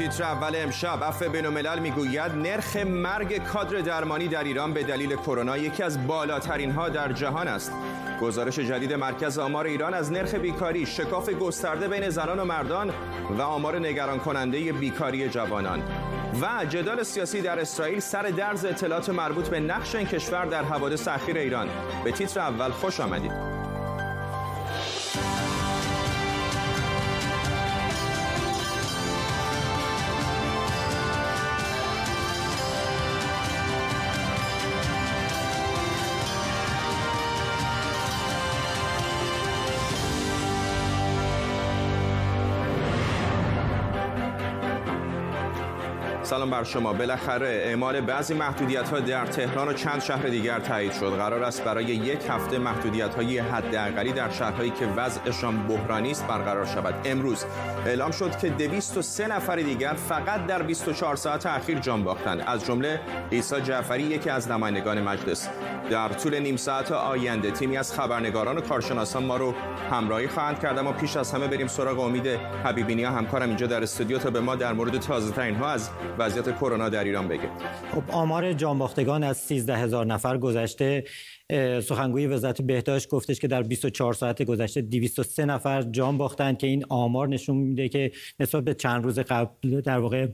تیتر اول امشب عفو بین الملل می‌گوید نرخ مرگ کادر درمانی در ایران به دلیل کرونا یکی از بالاترین ها در جهان است. گزارش جدید مرکز آمار ایران از نرخ بیکاری شکاف گسترده بین زنان و مردان و آمار نگران کننده بیکاری جوانان. و جدال سیاسی در اسرائیل سر درز اطلاعات مربوط به نقش این کشور در حوادث اخیر ایران. به تیتر اول خوش آمدید. سلام بر شما. بالاخره اعمال بعضی محدودیت ها در تهران و چند شهر دیگر تایید شد. قرار است برای یک هفته محدودیت های حداقلی در شهرهایی که وضعشان بحرانی است برقرار شود. امروز اعلام شد که 203 نفر دیگر فقط در 24 ساعت اخیر جان باختند. از جمله عیسی جعفری یکی از نمایندگان مجلس. در طول نیم ساعت آینده تیمی از خبرنگاران و کارشناسان ما رو همراهی خواهند کرد اما پیش از همه بریم سراغ امید حبیبینی همکارم اینجا در استودیو تا به ما در مورد تازه ترین ها از وضعیت کرونا در ایران بگه. خب آمار جانباختگان از 13 هزار نفر گذشته سخنگوی وزارت بهداشت گفتش که در 24 ساعت گذشته 203 نفر جان باختند که این آمار نشون میده که نسبت به چند روز قبل در واقع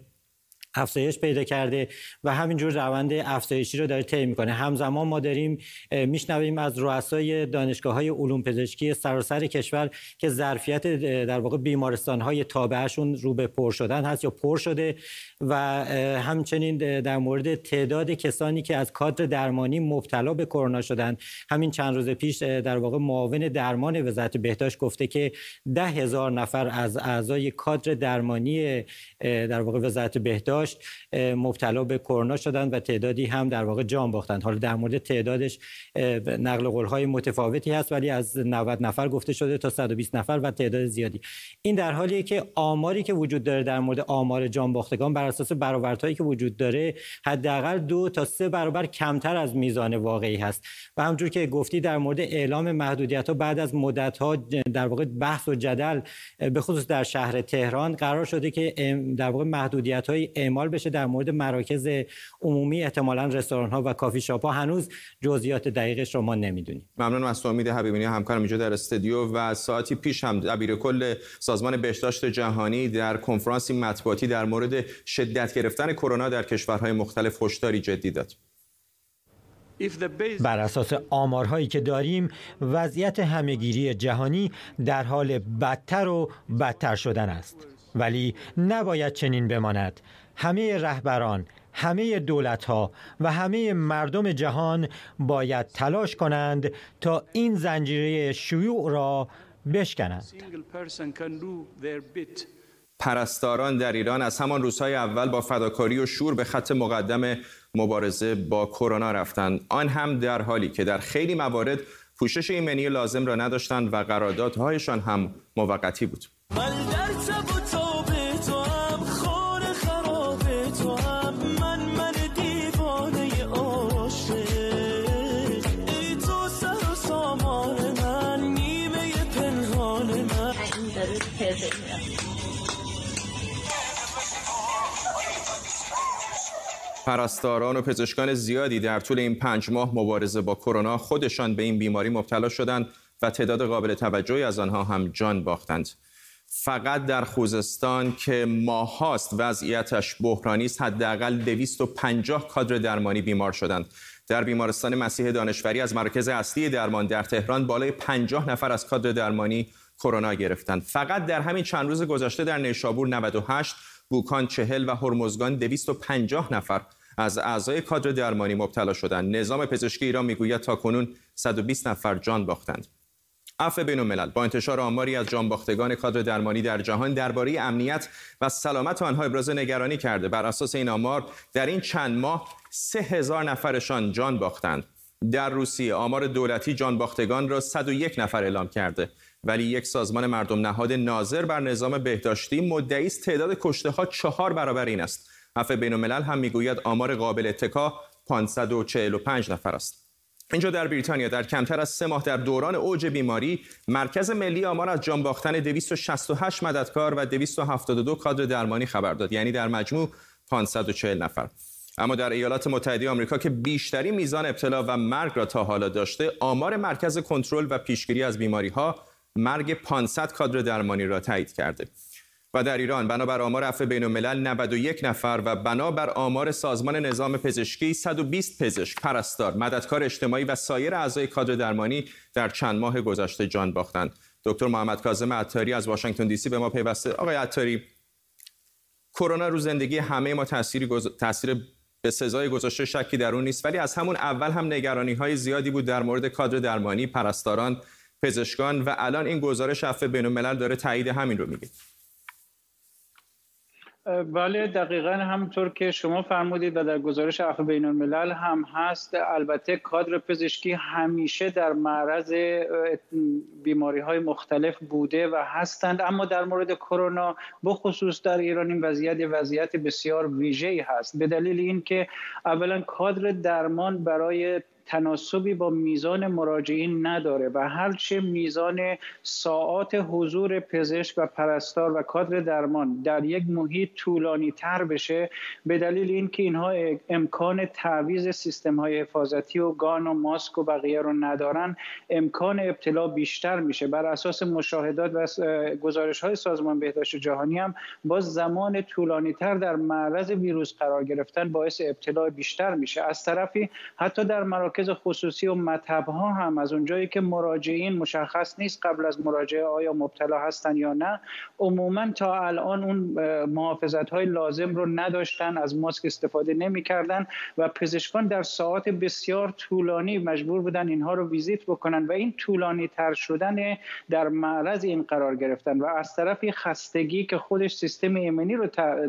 افزایش پیدا کرده و همینجور روند افزایشی رو داره طی می‌کنه. همزمان ما داریم میشنویم از رؤسای دانشگاه های علوم پزشکی سراسر کشور که ظرفیت در واقع بیمارستان های تابعشون رو به پر شدن هست یا پر شده و همچنین در مورد تعداد کسانی که از کادر درمانی مبتلا به کرونا شدن. همین چند روز پیش در واقع معاون درمان وزارت بهداشت گفته که ده هزار نفر از اعضای کادر درمانی در واقع وزارت بهداشت مبتلا به کرونا شدن و تعدادی هم در واقع جان باختند حالا در مورد تعدادش نقل قول های متفاوتی هست ولی از 90 نفر گفته شده تا 120 نفر و تعداد زیادی. این در حالیه که آماری که وجود داره در مورد آمار جان باختگان بر اساس برآوردهایی که وجود داره حداقل دو تا سه برابر کمتر از میزان واقعی هست. و همونجور که گفتی در مورد اعلام محدودیت ها بعد از مدت ها در واقع بحث و جدل به خصوص در شهر تهران قرار شده که در واقع محدودیت های اعمال بشه در مورد مراکز عمومی احتمالا رستوران ها و کافی شاپ ها هنوز جزئیات دقیقش رو ما نمی‌دونیم. ممنون از امید حبیبینی همکارم اینجا در استودیو و ساعتی پیش هم دبیر کل سازمان بهداشت جهانی در کنفرانسی مطبوعاتی در مورد شدت گرفتن کرونا در کشورهای مختلف هشداری جدی داد. بر اساس آمارهایی که داریم وضعیت همهگیری جهانی در حال بدتر و بدتر شدن است. ولی نباید چنین بماند. همه رهبران همه دولت ها و همه مردم جهان باید تلاش کنند تا این زنجیره شیوع را بشکنند. پرستاران در ایران از همان روزهای اول با فداکاری و شور به خط مقدم مبارزه با کرونا رفتند آن هم در حالی که در خیلی موارد پوشش ایمنی لازم را نداشتند و قراردادهایشان هم موقتی بود؟ پرستاران و پزشکان زیادی در طول این پنج ماه مبارزه با کرونا خودشان به این بیماری مبتلا شدند و تعداد قابل توجهی از آنها هم جان باختند. فقط در خوزستان که ماهاست وضعیتش بحرانی است حداقل 250 کادر درمانی بیمار شدند. در بیمارستان مسیح دانشوری از مرکز اصلی درمان در تهران بالای 50 نفر از کادر درمانی کرونا گرفتند. فقط در همین چند روز گذشته در نیشابور 98 بوکان چهل و هرمزگان 250 نفر از اعضای کادر درمانی مبتلا شدند. نظام پزشکی ایران می‌گوید تا کنون 120 نفر جان باختند. عفو بین الملل. با انتشار آماری از جان باختگان کادر درمانی در جهان درباره امنیت و سلامت آنها ابراز نگرانی کرده. بر اساس این آمار در این چند ماه سه هزار نفرشان جان باختند. در روسیه آمار دولتی جان باختگان را 101 نفر اعلام کرده. ولی یک سازمان مردم نهاد ناظر بر نظام بهداشتی مدعی است تعداد کشته ها چهار برابر این است. عفو بین الملل هم می‌گوید آمار قابل اتکا 545 نفر است. اینجا در بریتانیا در کمتر از سه ماه در دوران اوج بیماری مرکز ملی آمار از جان باختن 268 مددکار و 272 کادر درمانی خبر داد یعنی در مجموع 540 نفر. اما در ایالات متحده آمریکا که بیشتری میزان ابتلا و مرگ را تا حالا داشته آمار مرکز کنترل و پیشگیری از بیماری ها مرگ 500 کادر درمانی را تایید کرده. و در ایران بنابر آمار عفو بین الملل 91 نفر و بنابر آمار سازمان نظام پزشکی 120 پزشک، پرستار، مددکار اجتماعی و سایر اعضای کادر درمانی در چند ماه گذشته جان باختند. دکتر محمد کاظم عطاری از واشنگتن دی سی به ما پیوسته. آقای عطاری کرونا رو زندگی همه ما تاثیر گز... تاثیر به سزای گذاشته شکی در اون نیست ولی از همون اول هم نگرانی های زیادی بود در مورد کادر درمانی پرستاران پزشکان و الان این گزارش عفو بین الملل داره تایید همین رو میگه بله دقیقا همونطور که شما فرمودید و در گزارش عفو بین الملل هم هست. البته کادر پزشکی همیشه در معرض بیماری های مختلف بوده و هستند. اما در مورد کرونا بخصوص در ایران این وضعیت وضعیت بسیار ویژه‌ای هست. به دلیل اینکه اولا کادر درمان برای تناسبی با میزان مراجعین نداره و هرچه میزان ساعات حضور پزشک و پرستار و کادر درمان در یک محیط طولانی تر بشه به دلیل اینکه اینها امکان تعویز سیستم های حفاظتی و گان و ماسک و بقیه رو ندارن امکان ابتلا بیشتر میشه. بر اساس مشاهدات و گزارش های سازمان بهداشت جهانی هم با زمان طولانی تر در معرض ویروس قرار گرفتن باعث ابتلا بیشتر میشه. از طرفی حتی در مراکز مراکز خصوصی و مطب ها هم از اونجایی که مراجعین مشخص نیست قبل از مراجعه آیا مبتلا هستن یا نه عموما تا الان اون محافظت های لازم رو نداشتن از ماسک استفاده نمی‌کردن و پزشکان در ساعات بسیار طولانی مجبور بودن اینها رو ویزیت بکنن و این طولانی تر شدن در معرض این قرار گرفتن و از طرفی خستگی که خودش سیستم ایمنی رو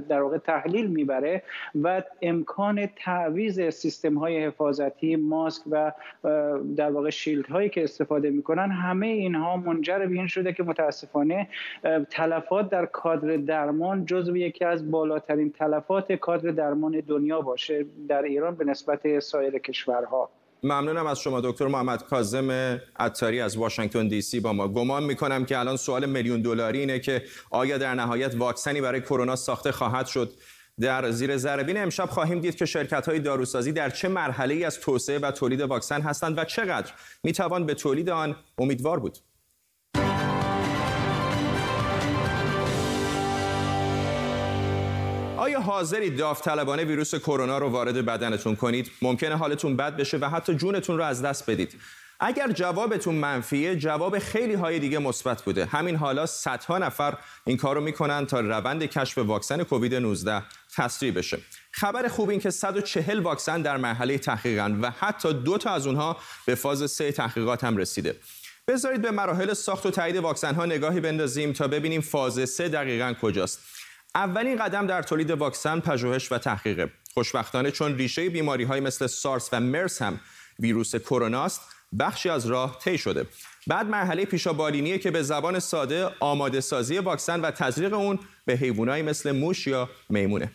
در واقع تحلیل می‌بره و امکان تعویض سیستم های حفاظتی ماسک و در واقع شیلد هایی که استفاده می‌کنن همه اینها منجر به این شده که متاسفانه تلفات در کادر درمان جزو یکی از بالاترین تلفات کادر درمان دنیا باشه در ایران به نسبت سایر کشورها. ممنونم از شما دکتر محمد کاظم عطاری از واشنگتن دی سی با ما. گمان می‌کنم که الان سوال میلیون دلاری اینه که آیا در نهایت واکسنی برای کرونا ساخته خواهد شد؟ در زیر ذربین امشب خواهیم دید که شرکت های داروسازی در چه مرحله ای از توسعه و تولید واکسن هستند و چقدر می توان به تولید آن امیدوار بود. آیا حاضرید داوطلبانه ویروس کرونا رو وارد بدنتون کنید؟ ممکنه حالتون بد بشه و حتی جونتون رو از دست بدید. اگر جوابتون منفیه جواب خیلی های دیگه مثبت بوده. همین حالا صدها نفر این کارو می‌کنن تا روند کشف واکسن کووید 19 تسریع بشه. خبر خوب این که 140 واکسن در مرحله تحقیقن و حتی دو تا از اونها به فاز سه تحقیقات هم رسیده. بذارید به مراحل ساخت و تایید واکسن ها نگاهی بندازیم تا ببینیم فاز سه دقیقا کجاست. اولین قدم در تولید واکسن پژوهش و تحقیقه. خوشبختانه چون ریشه بیماری های مثل سارس و مرس هم ویروس کروناست بخشی از راه طی شده. بعد مرحله پیشابالینیه که به زبان ساده آماده سازی واکسن و تزریق اون به حیوانایی مثل موش یا میمونه.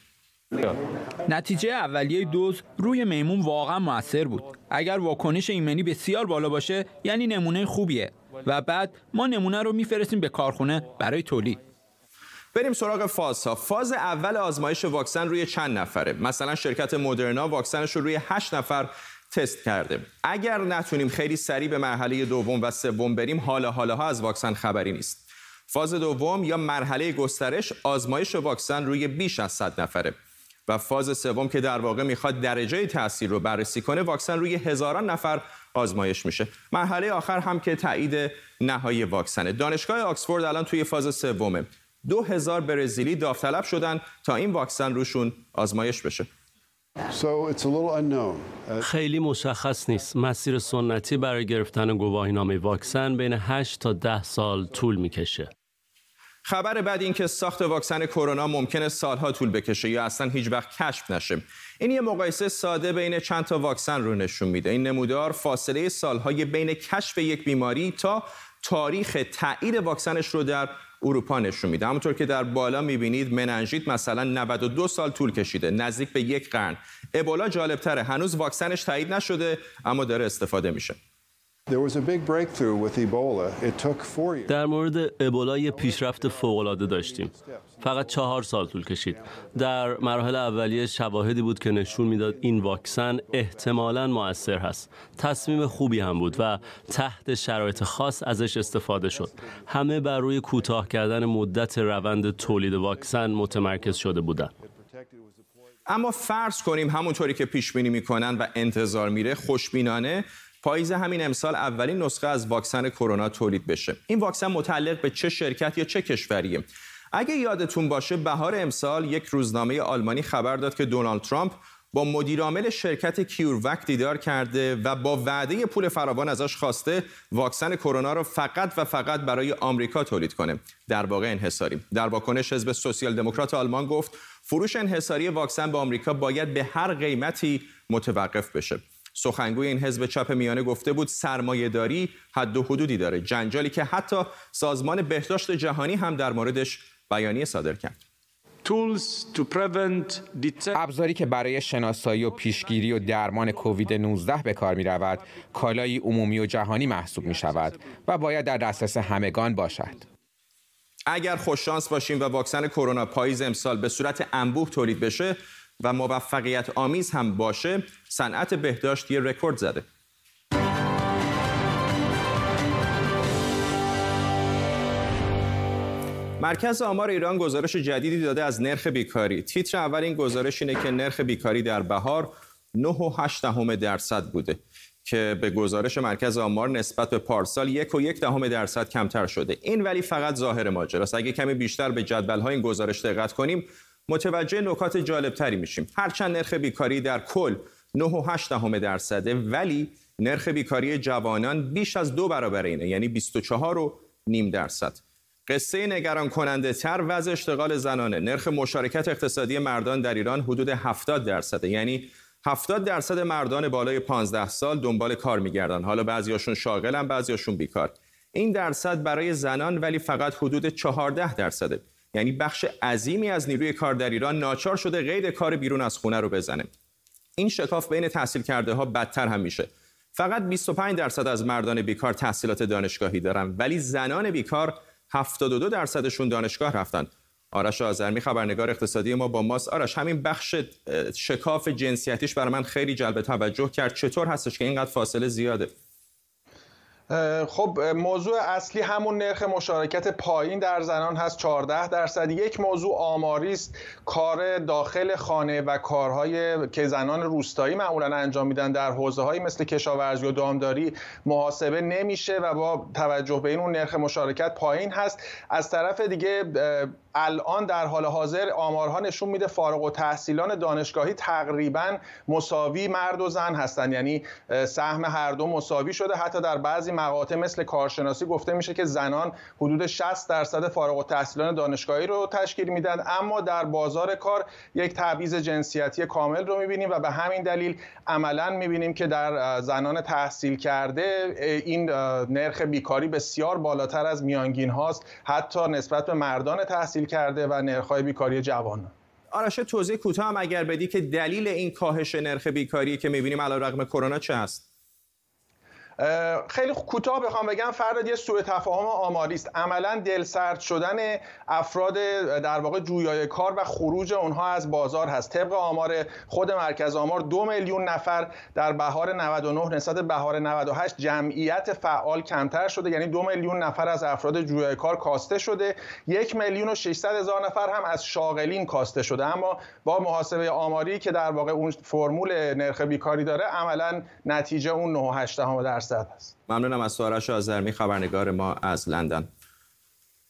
نتیجه اولیه دوز روی میمون واقعا موثر بود. اگر واکنش ایمنی بسیار بالا باشه یعنی نمونه خوبیه. و بعد ما نمونه رو میفرستیم به کارخونه برای تولید. بریم سراغ فاز ها فاز اول آزمایش واکسن روی چند نفره؟ مثلا شرکت مدرنا واکسنش رو روی 8 نفر تست کرده اگر نتونیم خیلی سریع به مرحله دوم و سوم بریم حالا ها از واکسن خبری نیست. فاز دوم یا مرحله گسترش آزمایش واکسن روی بیش از 100 نفره. و فاز سوم که در واقع می‌خواد درجه تاثیر رو بررسی کنه واکسن روی هزاران نفر آزمایش میشه. مرحله آخر هم که تایید نهایی واکسنه. دانشگاه آکسفورد الان توی فاز سومه. دو هزار برزیلی داوطلب شدن تا این واکسن روشون آزمایش بشه. خیلی مشخص نیست. مسیر سنتی برای گرفتن گواهینامه واکسن بین 8 تا 10 سال طول می‌کشه. خبر بعد این که ساخت واکسن کرونا ممکنه سالها طول بکشه یا اصلا هیچ وقت کشف نشه. این یه مقایسه ساده بین چند تا واکسن رو نشون میده. این نمودار فاصله سالهای بین کشف یک بیماری تا تاریخ تایید واکسنش رو در اروپا نشون میده. همونطور که در بالا می‌بینید مننژیت مثلا 92 سال طول کشیده نزدیک به یک قرن. ابولا جالبتره هنوز واکسنش تایید نشده اما داره استفاده میشه. در مورد ابولا یه پیشرفت فوق‌العاده داشتیم. فقط چهار سال طول کشید. در مراحل اولیه شواهدی بود که نشون می‌داد این واکسن احتمالاً مؤثر هست. تصمیم خوبی هم بود و تحت شرایط خاص ازش استفاده شد. همه بر روی کوتاه کردن مدت روند تولید واکسن متمرکز شده بودند. اما فرض کنیم همونطوری که پیش بینی می‌کنن و انتظار میره خوشبینانه پاییز همین امسال اولین نسخه از واکسن کرونا تولید بشه. این واکسن متعلق به چه شرکت یا چه کشوریه؟ اگه یادتون باشه بهار امسال یک روزنامه آلمانی خبر داد که دونالد ترامپ با مدیرعامل شرکت کیوروک دیدار کرده و با وعده پول فراوان ازش خواسته واکسن کرونا رو فقط و فقط برای آمریکا تولید کنه. در واقع انحصاری. در واکنش حزب سوسیال دموکرات آلمان گفت فروش انحصاری واکسن به آمریکا باید به هر قیمتی متوقف بشه. سخنگوی این حزب چپ میانه گفته بود داری حد و حدودی داره. جنجالی که حتی سازمان بهداشت جهانی هم در موردش بیانیه صادر کرد. ابزاری که برای شناسایی و پیشگیری و درمان کووید 19 به کار می رود کالایی عمومی و جهانی محسوب می شود و باید در دسترس همگان باشد. اگر خوششانس باشیم و واکسن کرونا پاییز امسال به صورت انبوه تولید بشه و موفقیت آمیز هم باشه صنعت بهداشت یه رکورد زده مرکز آمار ایران گزارش جدیدی داده از نرخ بیکاری. تیتر اول این گزارش اینه که نرخ بیکاری در بهار 9.8 درصد بوده که به گزارش مرکز آمار نسبت به پارسال یک و یک دهم درصد کمتر شده. این ولی فقط ظاهر ماجراست. اگه کمی بیشتر به جدول این گزارش دقت کنیم متوجه نکات جالب تری میشیم. هرچند نرخ بیکاری در کل 9.8 درصده ولی نرخ بیکاری جوانان بیش از دو برابر اینه یعنی 24 و نیم درصد. قصه نگران کننده تر وضع اشتغال زنانه. نرخ مشارکت اقتصادی مردان در ایران حدود 70 درصده یعنی 70 درصد مردان بالای 15 سال دنبال کار میگردن. حالا بعضیاشون شاغلن بعضیاشون بیکار. این درصد برای زنان ولی فقط حدود 14 درصده. یعنی بخش عظیمی از نیروی کار در ایران ناچار شده قید کار بیرون از خونه رو بزنه. این شکاف بین تحصیل کرده ها بدتر هم میشه. فقط 25 درصد از مردان بیکار تحصیلات دانشگاهی دارن ولی زنان بیکار 72 درصدشون دانشگاه رفتن. آرش آذرمی خبرنگار اقتصادی ما با ماست. آرش همین بخش شکاف جنسیتیش برای من خیلی جلب توجه کرد. چطور هستش که اینقدر فاصله زیاده؟ خب موضوع اصلی همون نرخ مشارکت پایین در زنان هست 14 درصد. یک موضوع آماری است. کار داخل خانه و کارهای که زنان روستایی معمولا انجام میدن در حوزه های مثل کشاورزی و دامداری محاسبه نمیشه و با توجه به این اون نرخ مشارکت پایین هست. از طرف دیگه الان در حال حاضر آمارها نشون میده فارغ و تحصیلان دانشگاهی تقریبا مساوی مرد و زن هستن. یعنی سهم هر دو مساوی شده. حتی در بعضی مقاطع مثل کارشناسی گفته میشه که زنان حدود 60 درصد فارغ و تحصیلان دانشگاهی رو تشکیل میدن. اما در بازار کار یک تبعیض جنسیتی کامل رو می‌بینیم و به همین دلیل عملا می‌بینیم که در زنان تحصیل کرده این نرخ بیکاری بسیار بالاتر از میانگین هاست. حتی نسبت به مردان تحصیل کرده و نرخ‌های بیکاری جوان. آرش توضیح کوتاه هم اگر بدی که دلیل این کاهش نرخ بیکاری که می‌بینیم علیرغم کرونا چه هست خیلی کوتاه بخوام بگم فرد یه سوء تفاهم آماری است. عملا دلسرد شدن افراد در واقع جویای کار و خروج اونها از بازار هست. طبق آمار خود مرکز آمار دو میلیون نفر در بهار 99 نسبت بهار 98 جمعیت فعال کمتر شده. یعنی دو میلیون نفر از افراد جویای کار کاسته شده. یک میلیون و 600 هزار نفر هم از شاغلین کاسته شده. اما با محاسبه آماری که در واقع اون فرمول نرخ بیکاری داره عملا نتیجه اون 9.8 درصد است ممنونم از سوارش آزرمی خبرنگار ما از لندن.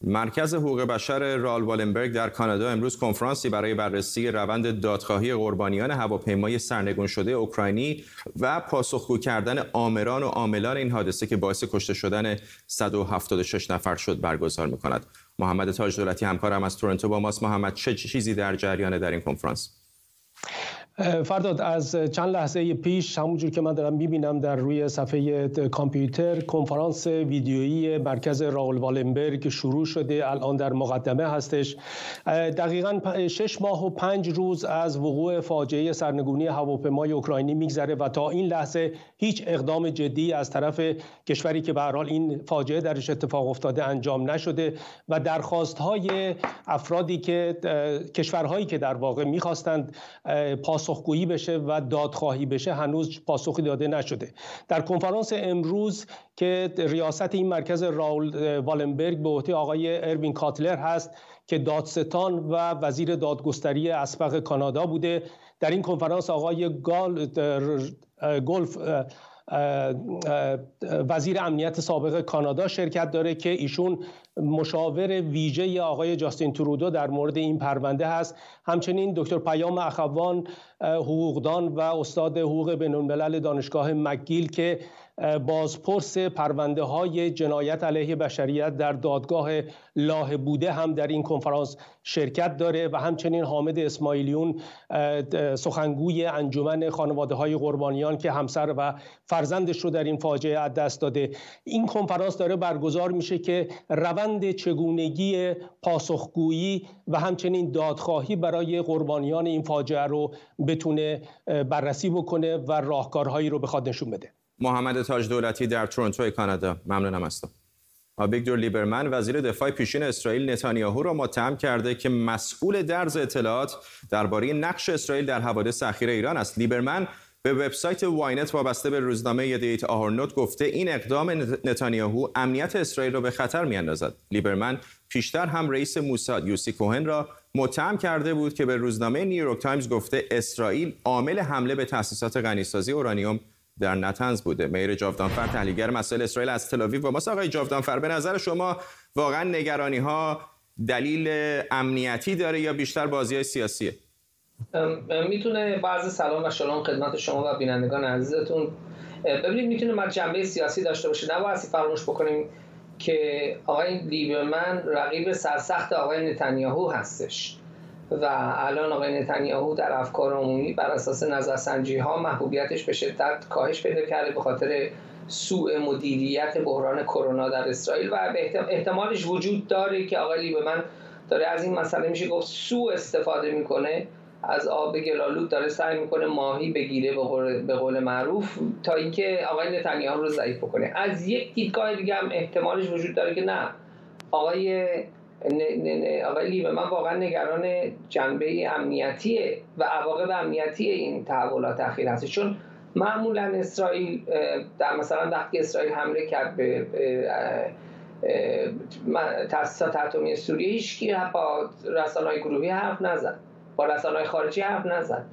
مرکز حقوق بشر رال والنبرگ در کانادا امروز کنفرانسی برای بررسی روند دادخواهی قربانیان هواپیمای سرنگون شده اوکراینی و پاسخگو کردن آمران و عاملان این حادثه که باعث کشته شدن 176 نفر شد برگزار می‌کند. محمد تاج دولتی همکارم از تورنتو با ماست. محمد چه چیزی در جریان در این کنفرانس؟ فرداد از چند لحظه پیش همونجور که من دارم می‌بینم در روی صفحه کامپیوتر کنفرانس ویدیویی مرکز راول والنبرگ شروع شده الان در مقدمه هستش. دقیقا شش ماه و پنج روز از وقوع فاجعه سرنگونی هواپیمای اوکراینی میگذره و تا این لحظه هیچ اقدام جدی از طرف کشوری که به حال این فاجعه درش اتفاق افتاده انجام نشده و درخواست های افرادی که کشورهایی که در واقع می‌خواستند پاسخگویی بشه و دادخواهی بشه هنوز پاسخی داده نشده. در کنفرانس امروز که ریاست این مرکز راول والنبرگ به عهده آقای اروین کاتلر هست که دادستان و وزیر دادگستری اسبق کانادا بوده. در این کنفرانس آقای گال گلف وزیر امنیت سابق کانادا شرکت داره که ایشون مشاور ویژه آقای جاستین ترودو در مورد این پرونده هست. همچنین دکتر پیام اخوان حقوقدان و استاد حقوق بین دانشگاه مکگیل که بازپرس پرونده های جنایت علیه بشریت در دادگاه لاه بوده هم در این کنفرانس شرکت داره و همچنین حامد اسماعیلیون سخنگوی انجمن خانواده های قربانیان که همسر و فرزندش رو در این فاجعه از دست داده. این کنفرانس داره برگزار میشه که روند چگونگی پاسخگویی و همچنین دادخواهی برای قربانیان این فاجعه رو بتونه بررسی بکنه و راهکارهایی رو بخواد نشون بده. محمد تاج دولتی در تورنتو کانادا. ممنونم تو. آبیگدور لیبرمن وزیر دفاع پیشین اسرائیل نتانیاهو را متهم کرده که مسئول درز اطلاعات درباره نقش اسرائیل در حوادث اخیر ایران است. لیبرمن به وبسایت واینت وابسته به روزنامه یدیت آهورنوت گفته این اقدام نتانیاهو امنیت اسرائیل را به خطر میاندازد. لیبرمن پیشتر هم رئیس موساد یوسی کوهن را متهم کرده بود که به روزنامه نیویورک تایمز گفته اسرائیل عامل حمله به تأسیسات غنیسازی اورانیوم در نتنز بوده. میر جاودانفر تحلیلگر مسائل اسرائیل از تلاویو با ما آقای جاودانفر به نظر شما واقعا نگرانی ها دلیل امنیتی داره یا بیشتر بازی های سیاسیه می‌تونه بعض سلام و شلام خدمت شما و بینندگان عزیزتون. ببینید می‌تونه من جنبه سیاسی داشته باشه نباید فراموش بکنیم که آقای لیبرمن رقیب سرسخت آقای نتانیاهو هستش. و الان آقای نتانیاهو در افکار عمومی بر اساس نظرسنجی ها محبوبیتش به شدت کاهش پیدا کرده به خاطر سوء مدیریت بحران کرونا در اسرائیل و احتمالش وجود داره که آقای من داره از این مسئله میشه گفت سوء استفاده می‌کنه از آب گلالود داره سعی می‌کنه ماهی بگیره به قول, معروف تا اینکه آقای نتانیاهو رو ضعیف بکنه. از یک دیدگاه دیگه هم احتمالش وجود داره که نه. آقای آقای من واقعا نگران جنبه امنیتی و عواقب امنیتی این تحولات اخیر هست. چون معمولا اسرائیل در مثلا وقتی اسرائیل حمله کرد به تاسیسات اتمی سوریه هیچ با رسانه‌های گروهی حرف نزد با رسانه‌های خارجی حرف نزد.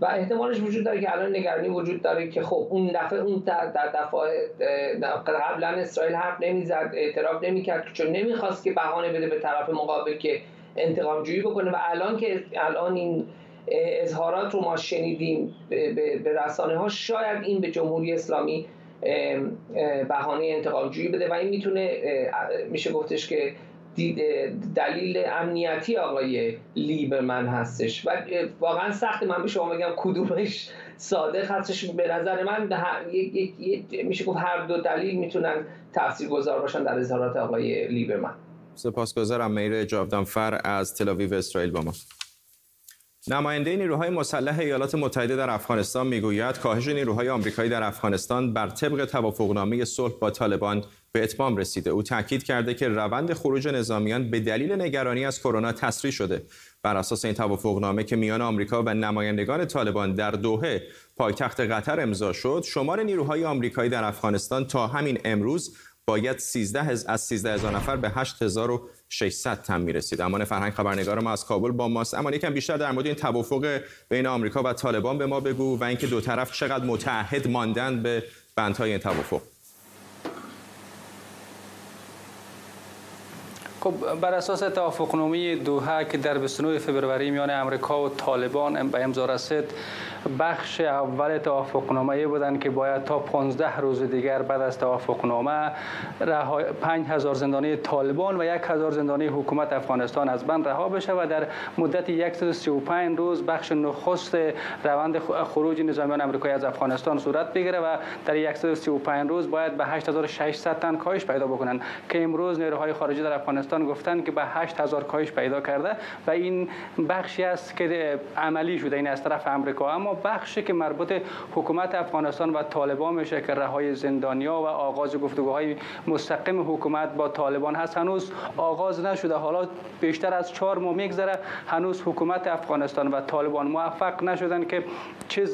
و احتمالش وجود داره که الان نگرانی وجود داره که خب اون دفعه اون در دفعه قبلا اسرائیل حرف نمی‌زد اعتراف نمی‌کرد چون نمی‌خواست که بهانه بده به طرف مقابل که انتقام جویی بکنه و الان که الان این اظهارات رو ما شنیدیم به رسانه ها شاید این به جمهوری اسلامی بهانه انتقام جویی بده و این می‌تونه میشه گفتش که دلیل امنیتی آقای لیبرمن هستش. و واقعا سخت من به شما بگم کدومش صادق هستش. به نظر من میشه گفت هر دو دلیل می‌تونن گذار باشن در اظهارات آقای لیبرمن سپاسگزارم میر جاودانفر از تلاویو اسرائیل با ما. نماینده نیروهای مسلح ایالات متحده در افغانستان می‌گوید کاهش نیروهای آمریکایی در افغانستان بر طبق توافقنامه صلح با طالبان به اتمام رسیده. او تاکید کرده که روند خروج نظامیان به دلیل نگرانی از کرونا تسریع شده. بر اساس این توافقنامه که میان آمریکا و نمایندگان طالبان در دوحه پایتخت قطر امضا شد شمار نیروهای آمریکایی در افغانستان تا همین امروز باید 13 از 13 هزار نفر به 8600 تن می‌رسید. امان فرهنگ خبرنگار ما از کابل با ماست. اما یکم بیشتر در مورد این توافق بین آمریکا و طالبان به ما بگو و اینکه دو طرف چقدر متعهد ماندن به بندهای این توافق. خب بر اساس توافقنامه دوحه که در 29 فوریه میان امریکا و طالبان به امضا رسید بخش اول توافقنامه بودن که باید تا 15 روز دیگر بعد از توافقنامه 5000 زندانی طالبان و 1000 زندانی حکومت افغانستان از بند رها بشه و در مدت 135 روز بخش نخست روند خروج نظامیان آمریکایی از افغانستان صورت بگیره و در 135 روز باید به 8600 تن کاهش پیدا بکنن که امروز نیروهای خارجی در افغانستان گفتن که به 8000 کاهش پیدا کرده و این بخشی است که عملی شده. این از طرف امریکا. اما بخشی که مربوط حکومت افغانستان و طالبان میشه که رهای زندانیا و آغاز گفتگوهای مستقیم حکومت با طالبان هست هنوز آغاز نشده. حالا بیشتر از چهار ماه میگذره هنوز حکومت افغانستان و طالبان موفق نشدن که چه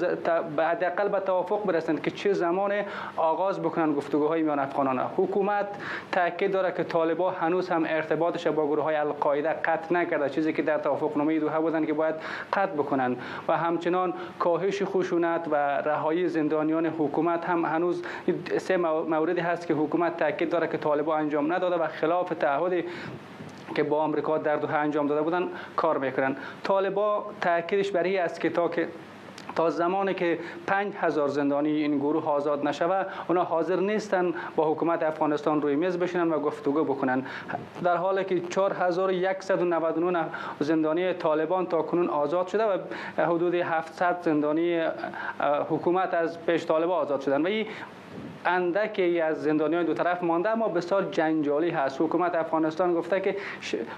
حداقل به توافق برسند که چه زمان آغاز بکنن گفتگوهای میان افغانان. حکومت تاکید داره که طالبان هنوز هم ارتباطش با گروه های القاعده قطع نکرده. چیزی که در توافقنامه دوحه بودن که باید قطع بکنن. و همچنان کاهش خشونت و رهایی زندانیان حکومت هم هنوز سه موردی هست که حکومت تاکید داره که طالبان انجام نداده و خلاف تعهد که با آمریکا در دوحه انجام داده بودن کار می‌کنن. طالبا تاکیدش بر است که تا که تا زمانی که 5000 زندانی این گروه آزاد نشوه اونا حاضر نیستن با حکومت افغانستان روی میز بشینن و گفتگو بکنن. در حالی که 4199 زندانی طالبان تا کنون آزاد شده و حدود 700 زندانی حکومت از پیش طالبان آزاد شدن. و این اندکی از زندانیان دو طرف مانده اما بسیار جنجالی هست. حکومت افغانستان گفته که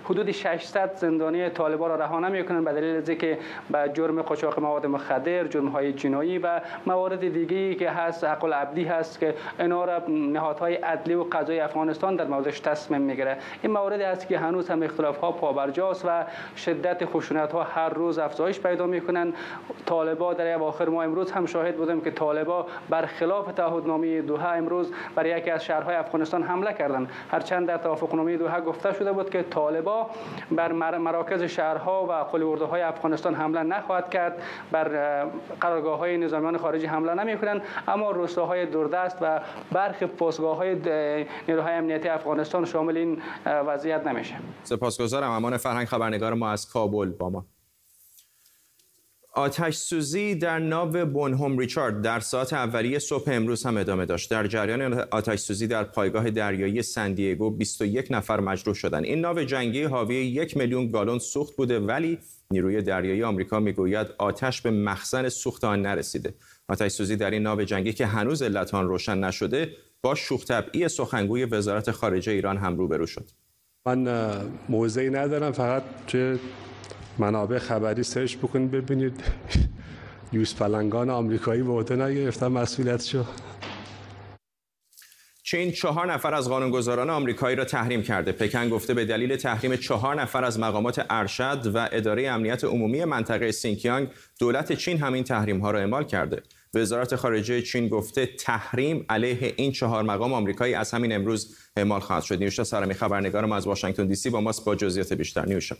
حدود 600 زندانی طالبان را رها نمی‌کنن به دلیل اینکه به جرم قاچاق مواد مخدر جرم های جنایی و موارد دیگه که هست عقل عبدی هست که اینا را نهادهای عدلی و قضایی افغانستان در موردش تصمیم می‌گیره. این موارد است که هنوز هم اختلاف ها پابرجاست و شدت خشونت ها هر روز افزایش پیدا می‌کنن طالبا در اواخر ما امروز هم شاهد بودیم که طالبا برخلاف تعهدنامه دو دوحه امروز برای یکی از شهرهای افغانستان حمله کردند. هرچند در توافقنامه دوحه گفته شده بود که طالبا بر مراکز شهرها و قلی های افغانستان حمله نخواهد کرد. بر قرارگاه های نظامیان خارجی حمله نمی کنند اما روستاهای دوردست و برخی پاسگاه های نیروهای امنیتی افغانستان شامل این وضعیت نمیشه. سپاسگزارم. امان فرهنگ خبرنگار ما از کابل با ما. آتش سوزی در ناو بونهوم ریچارد در ساعت اولیه صبح امروز هم ادامه داشت. در جریان آتش سوزی در پایگاه دریایی سندیگو 21 نفر مجروح شدند. این ناو جنگی حاوی یک میلیون گالون سوخت بوده ولی نیروی دریایی آمریکا می‌گوید آتش به مخزن سوخت آن نرسیده. آتش سوزی در این ناو جنگی که هنوز علت آن روشن نشده با شوخ طبعی سخنگوی وزارت خارجه ایران هم روبرو شد. من موضعی ندارم فقط توی منابع خبری سرچ بکنید ببینید یوز پلنگان آمریکایی به عهده نگرفتن مسئولیتشو چین چهار نفر از قانونگذاران آمریکایی را تحریم کرده. پکن گفته به دلیل تحریم چهار نفر از مقامات ارشد و اداره امنیت عمومی منطقه سینکیانگ، دولت چین همین تحریم ها را اعمال کرده. وزارت خارجه چین گفته تحریم علیه این چهار مقام آمریکایی از همین امروز اعمال خواهد شد. نیوشا سرمی خبرنگار ما از واشنگتن دی سی با ماست با جزئیات بیشتر. نیوشا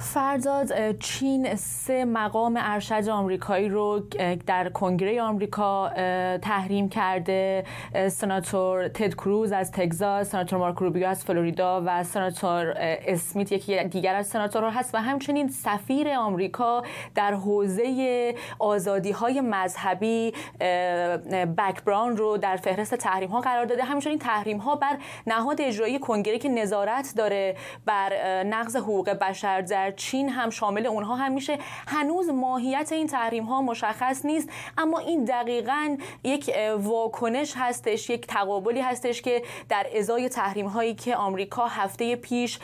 فرداد چین سه مقام ارشد آمریکایی رو در کنگره آمریکا تحریم کرده سناتور تد کروز از تگزاس سناتور مارک روبیو از فلوریدا و سناتور اسمیت یکی دیگر از سناتورها هست و همچنین سفیر آمریکا در حوزه آزادی های مذهبی بک براون رو در فهرست تحریم ها قرار داده. همچنین تحریم ها بر نهاد اجرایی کنگره که نظارت داره بر نقض حقوق بشر در چین هم شامل اونها هم میشه. هنوز ماهیت این تحریم ها مشخص نیست اما این دقیقا یک واکنش هستش یک تقابلی هستش که در ازای تحریم هایی که آمریکا هفته پیش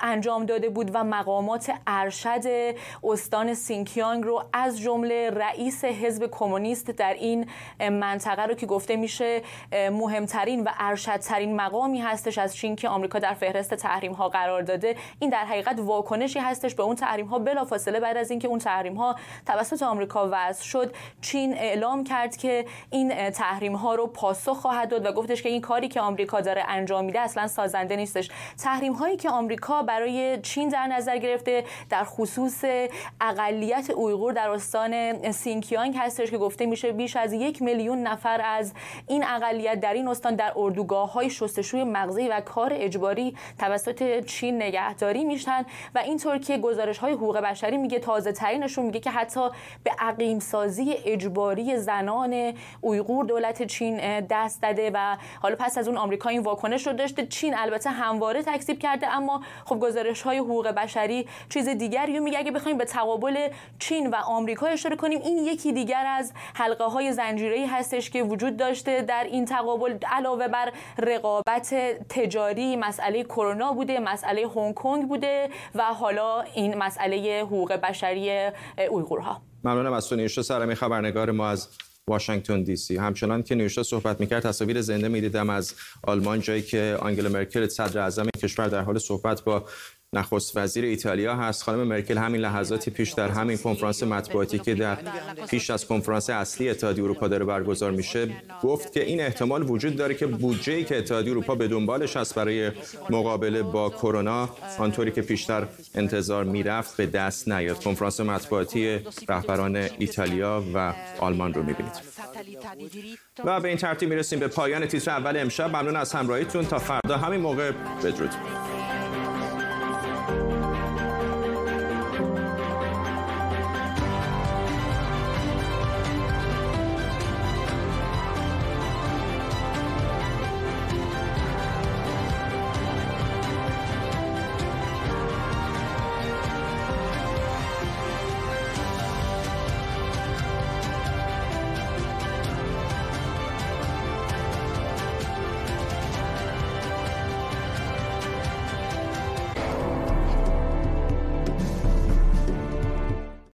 انجام داده بود و مقامات ارشد استان سینکیانگ رو از جمله رئیس حزب کمونیست در این منطقه رو که گفته میشه مهمترین و ارشدترین مقامی هستش از چین که آمریکا در فهرست تحریم ها قرار داده. این در حقیقت واکنشی هستش به اون تحریم ها بلافاصله بعد از اینکه اون تحریم ها توسط آمریکا وضع شد چین اعلام کرد که این تحریم ها رو پاسخ خواهد داد و گفتش که این کاری که آمریکا داره انجام میده اصلا سازنده نیستش. تحریم هایی که آمریکا برای چین در نظر گرفته در خصوص اقلیت اویغور در استان سینکیانگ هستش که گفته میشه بیش از یک میلیون نفر از این اقلیت در این استان در اردوگاه های شستشوی مغزی و کار اجباری توسط چین نگهداری میشن و اینطور که گزارش های حقوق بشری میگه تازه ترینشون میگه که حتی به عقیم سازی اجباری زنان اویغور دولت چین دست داده و حالا پس از اون آمریکا این واکنش رو داشته. چین البته همواره تکذیب کرده اما خب گزارش های حقوق بشری چیز دیگری میگه. اگه بخوایم به تقابل چین و آمریکا اشاره کنیم این یکی دیگر از حلقه های زنجیره هستش که وجود داشته در این تقابل. علاوه بر رقابت تجاری مسئله کرونا بوده مسئله هنگ کنگ بوده و حالا این مسئله حقوق بشری اویغورها. ممنونم از تو نیوشا سرمی خبرنگار ما از واشنگتن دی سی. همچنان که نیوشا صحبت می‌کرد تصاویر زنده می‌دیدم از آلمان جایی که آنگلا مرکل صدر اعظم کشور در حال صحبت با نخست وزیر ایتالیا هست. خانم مرکل همین لحظاتی پیش در همین کنفرانس مطبوعاتی که در پیش از کنفرانس اصلی اتحادیه اروپا داره برگزار میشه گفت که این احتمال وجود داره که بودجه‌ای که اتحادیه اروپا به دنبالش هست برای مقابله با کرونا آنطوری که پیشتر انتظار می‌رفت به دست نیاد. کنفرانس مطبوعاتی رهبران ایتالیا و آلمان رو می‌بینید. و به این ترتیب می‌رسیم به پایان تیتر اول امشب. ممنون از همراهیتون. تا فردا همین موقع بدرود.